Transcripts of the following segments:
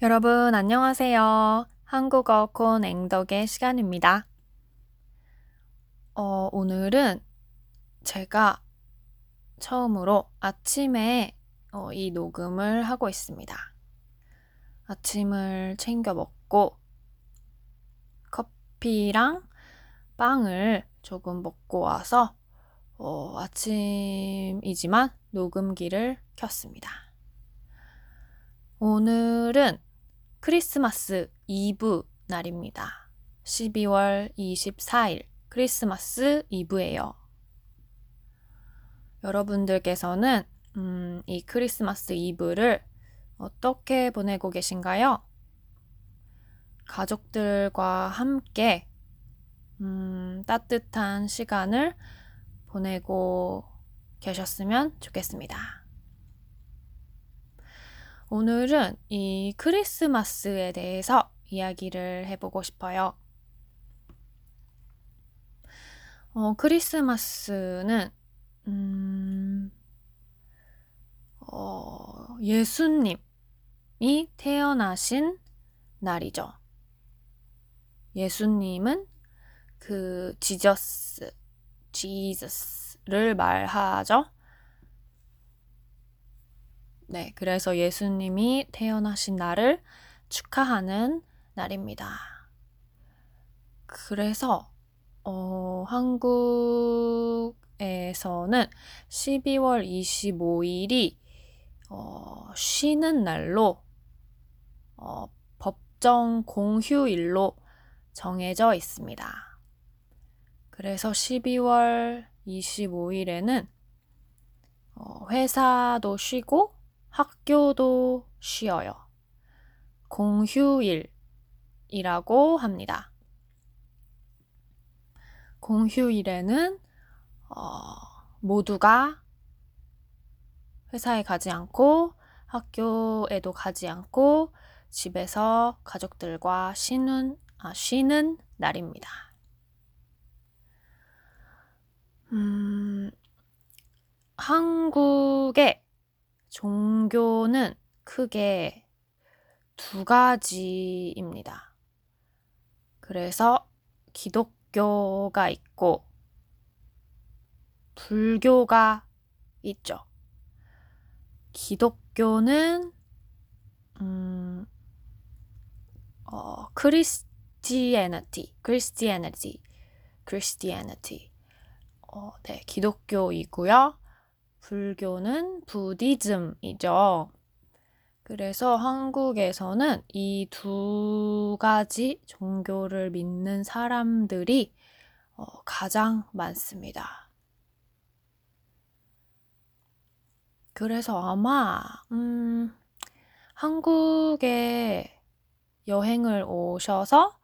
여러분, 안녕하세요. 한국어 콘 앵덕의 시간입니다. 어, 오늘은 제가 처음으로 아침에 어, 이 녹음을 하고 있습니다. 아침을 챙겨 먹고 커피랑 빵을 조금 먹고 와서 어, 아침이지만 녹음기를 켰습니다. 오늘은 크리스마스 이브 날입니다. 12월 24일 크리스마스 이브예요. 여러분들께서는 음, 이 크리스마스 이브를 어떻게 보내고 계신가요? 가족들과 함께 음, 따뜻한 시간을 보내고 계셨으면 좋겠습니다. 오늘은 이 크리스마스에 대해서 이야기를 해보고 싶어요. 어, 크리스마스는, 음, 어, 예수님이 태어나신 날이죠. 예수님은 그 지저스, 지저스를 말하죠. 네, 그래서 예수님이 태어나신 날을 축하하는 날입니다. 그래서 어, 한국에서는 12월 25일이 어, 쉬는 날로 어, 법정 공휴일로 정해져 있습니다. 그래서 12월 25일에는 어, 회사도 쉬고 학교도 쉬어요. 공휴일이라고 합니다. 공휴일에는 어, 모두가 회사에 가지 않고 학교에도 가지 않고 집에서 가족들과 쉬는, 아, 쉬는 날입니다. 음, 한국의 종교는 크게 두 가지입니다. 그래서 기독교가 있고 불교가 있죠. 기독교는 음, 어, Christianity, Christianity, Christianity. 어, 네, 기독교이고요. 불교는 Buddhism이죠. 그래서 한국에서는 이 두 가지 종교를 믿는 사람들이 어, 가장 많습니다. 그래서 아마, 음, 한국에 여행을 오셔서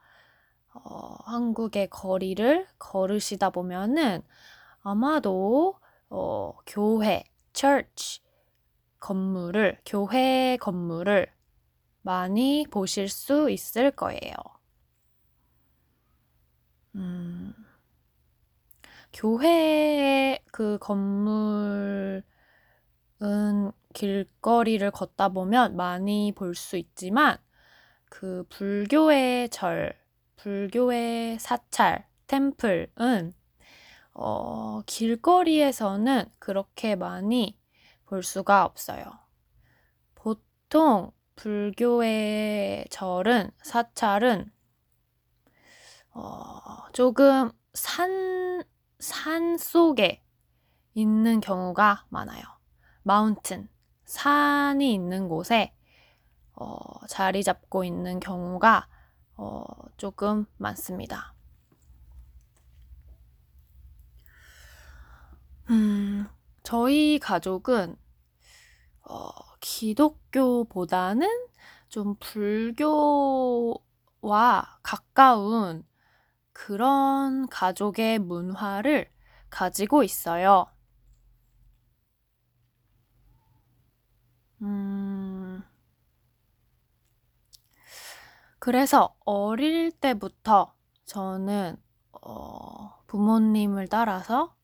어, 한국의 거리를 걸으시다 보면은 아마도 어, 교회, church 건물을, 교회 건물을 많이 보실 수 있을 거예요. 음, 교회의 그 건물은 길거리를 걷다 보면 많이 볼 수 있지만 그 불교의 절, 불교의 사찰, 템플은 어, 길거리에서는 그렇게 많이 볼 수가 없어요. 보통 불교의 절은, 사찰은, 어, 조금 산, 산 속에 있는 경우가 많아요. 마운튼, 산이 있는 곳에 어, 자리 잡고 있는 경우가 어, 조금 많습니다. 음, 저희 가족은 어, 기독교보다는 좀 불교와 가까운 그런 가족의 문화를 가지고 있어요. 음, 그래서 어릴 때부터 저는 어, 부모님을 따라서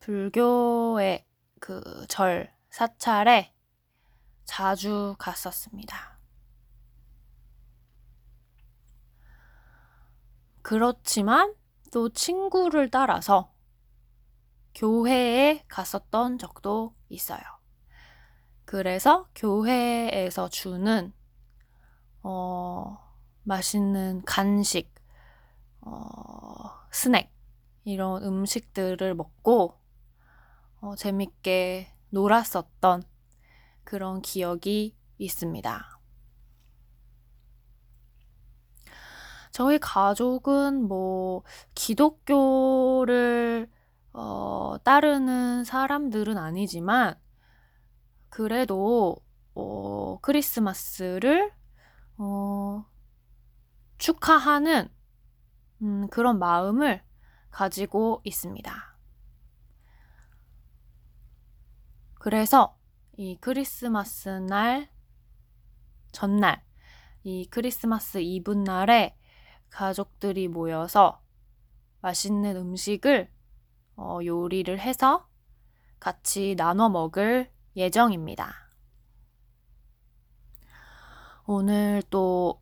불교의 그 절 사찰에 자주 갔었습니다. 그렇지만 또 친구를 따라서 교회에 갔었던 적도 있어요. 그래서 교회에서 주는 어, 맛있는 간식, 어, 스낵 이런 음식들을 먹고 어, 재밌게 놀았었던 그런 기억이 있습니다. 저희 가족은 뭐 기독교를 어, 따르는 사람들은 아니지만 그래도 어, 크리스마스를 어, 축하하는 음, 그런 마음을 가지고 있습니다. 그래서 이 크리스마스 날 전날 이 크리스마스 이브 날에 가족들이 모여서 맛있는 음식을 어, 요리를 해서 같이 나눠 먹을 예정입니다. 오늘 또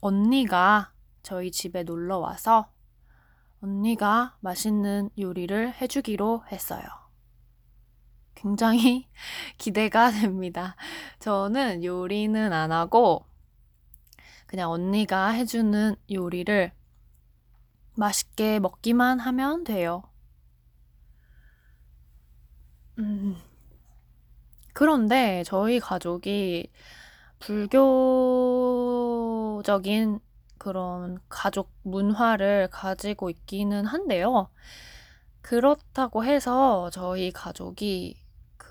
언니가 저희 집에 놀러 와서 언니가 맛있는 요리를 해주기로 했어요. 굉장히 기대가 됩니다. 저는 요리는 안 하고 그냥 언니가 해주는 요리를 맛있게 먹기만 하면 돼요. 음. 그런데 저희 가족이 불교적인 그런 가족 문화를 가지고 있기는 한데요. 그렇다고 해서 저희 가족이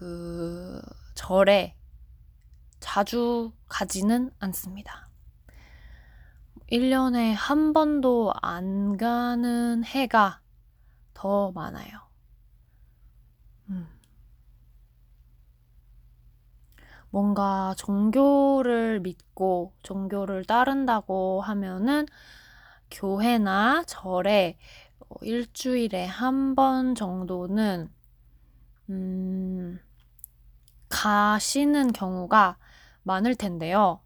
그 절에 자주 가지는 않습니다. 1년에 한 번도 안 가는 해가 더 많아요. 음. 뭔가 종교를 믿고 종교를 따른다고 하면은 교회나 절에 어, 일주일에 한 번 정도는 음, 가시는 경우가 많을 텐데요.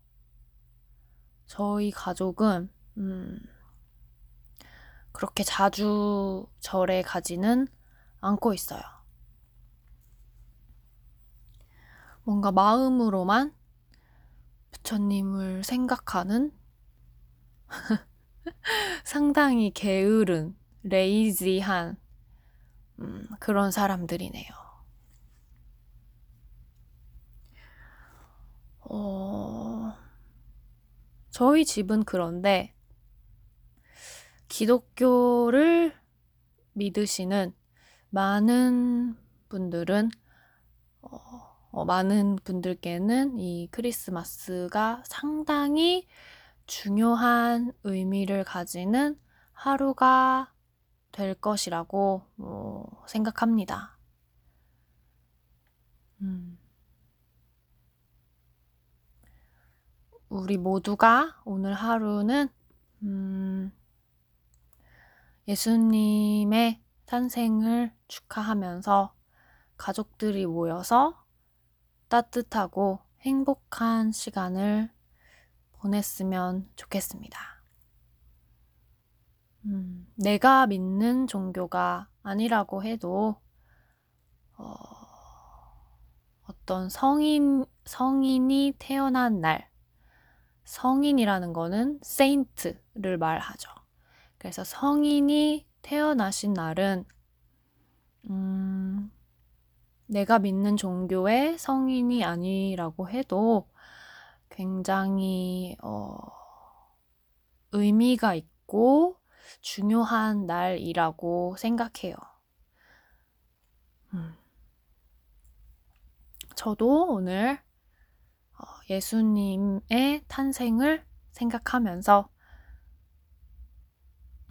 저희 가족은 음, 그렇게 자주 절에 가지는 않고 있어요. 뭔가 마음으로만 부처님을 생각하는 상당히 게으른, 레이지한 음, 그런 사람들이네요. 어... 저희 집은 그런데 기독교를 믿으시는 많은 분들은 어, 어, 많은 분들께는 이 크리스마스가 상당히 중요한 의미를 가지는 하루가 될 것이라고 어, 생각합니다. 음. 우리 모두가 오늘 하루는 음, 예수님의 탄생을 축하하면서 가족들이 모여서 따뜻하고 행복한 시간을 보냈으면 좋겠습니다. 음, 내가 믿는 종교가 아니라고 해도 어, 어떤 성인 성인이 태어난 날 성인이라는 거는 saint를 말하죠. 그래서 성인이 태어나신 날은 음, 내가 믿는 종교의 성인이 아니라고 해도 굉장히 어, 의미가 있고 중요한 날이라고 생각해요. 음. 저도 오늘 어, 예수님의 탄생을 생각하면서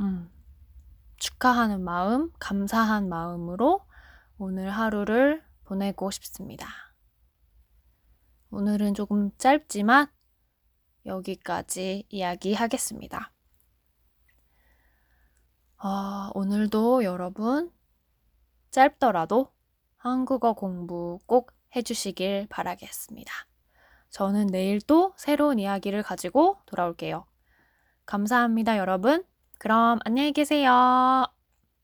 음, 축하하는 마음, 감사한 마음으로 오늘 하루를 보내고 싶습니다. 오늘은 조금 짧지만 여기까지 이야기하겠습니다. 어, 오늘도 여러분 짧더라도 한국어 공부 꼭 해주시길 바라겠습니다. 저는 내일 또 새로운 이야기를 가지고 돌아올게요. 감사합니다, 여러분. 그럼 안녕히 계세요.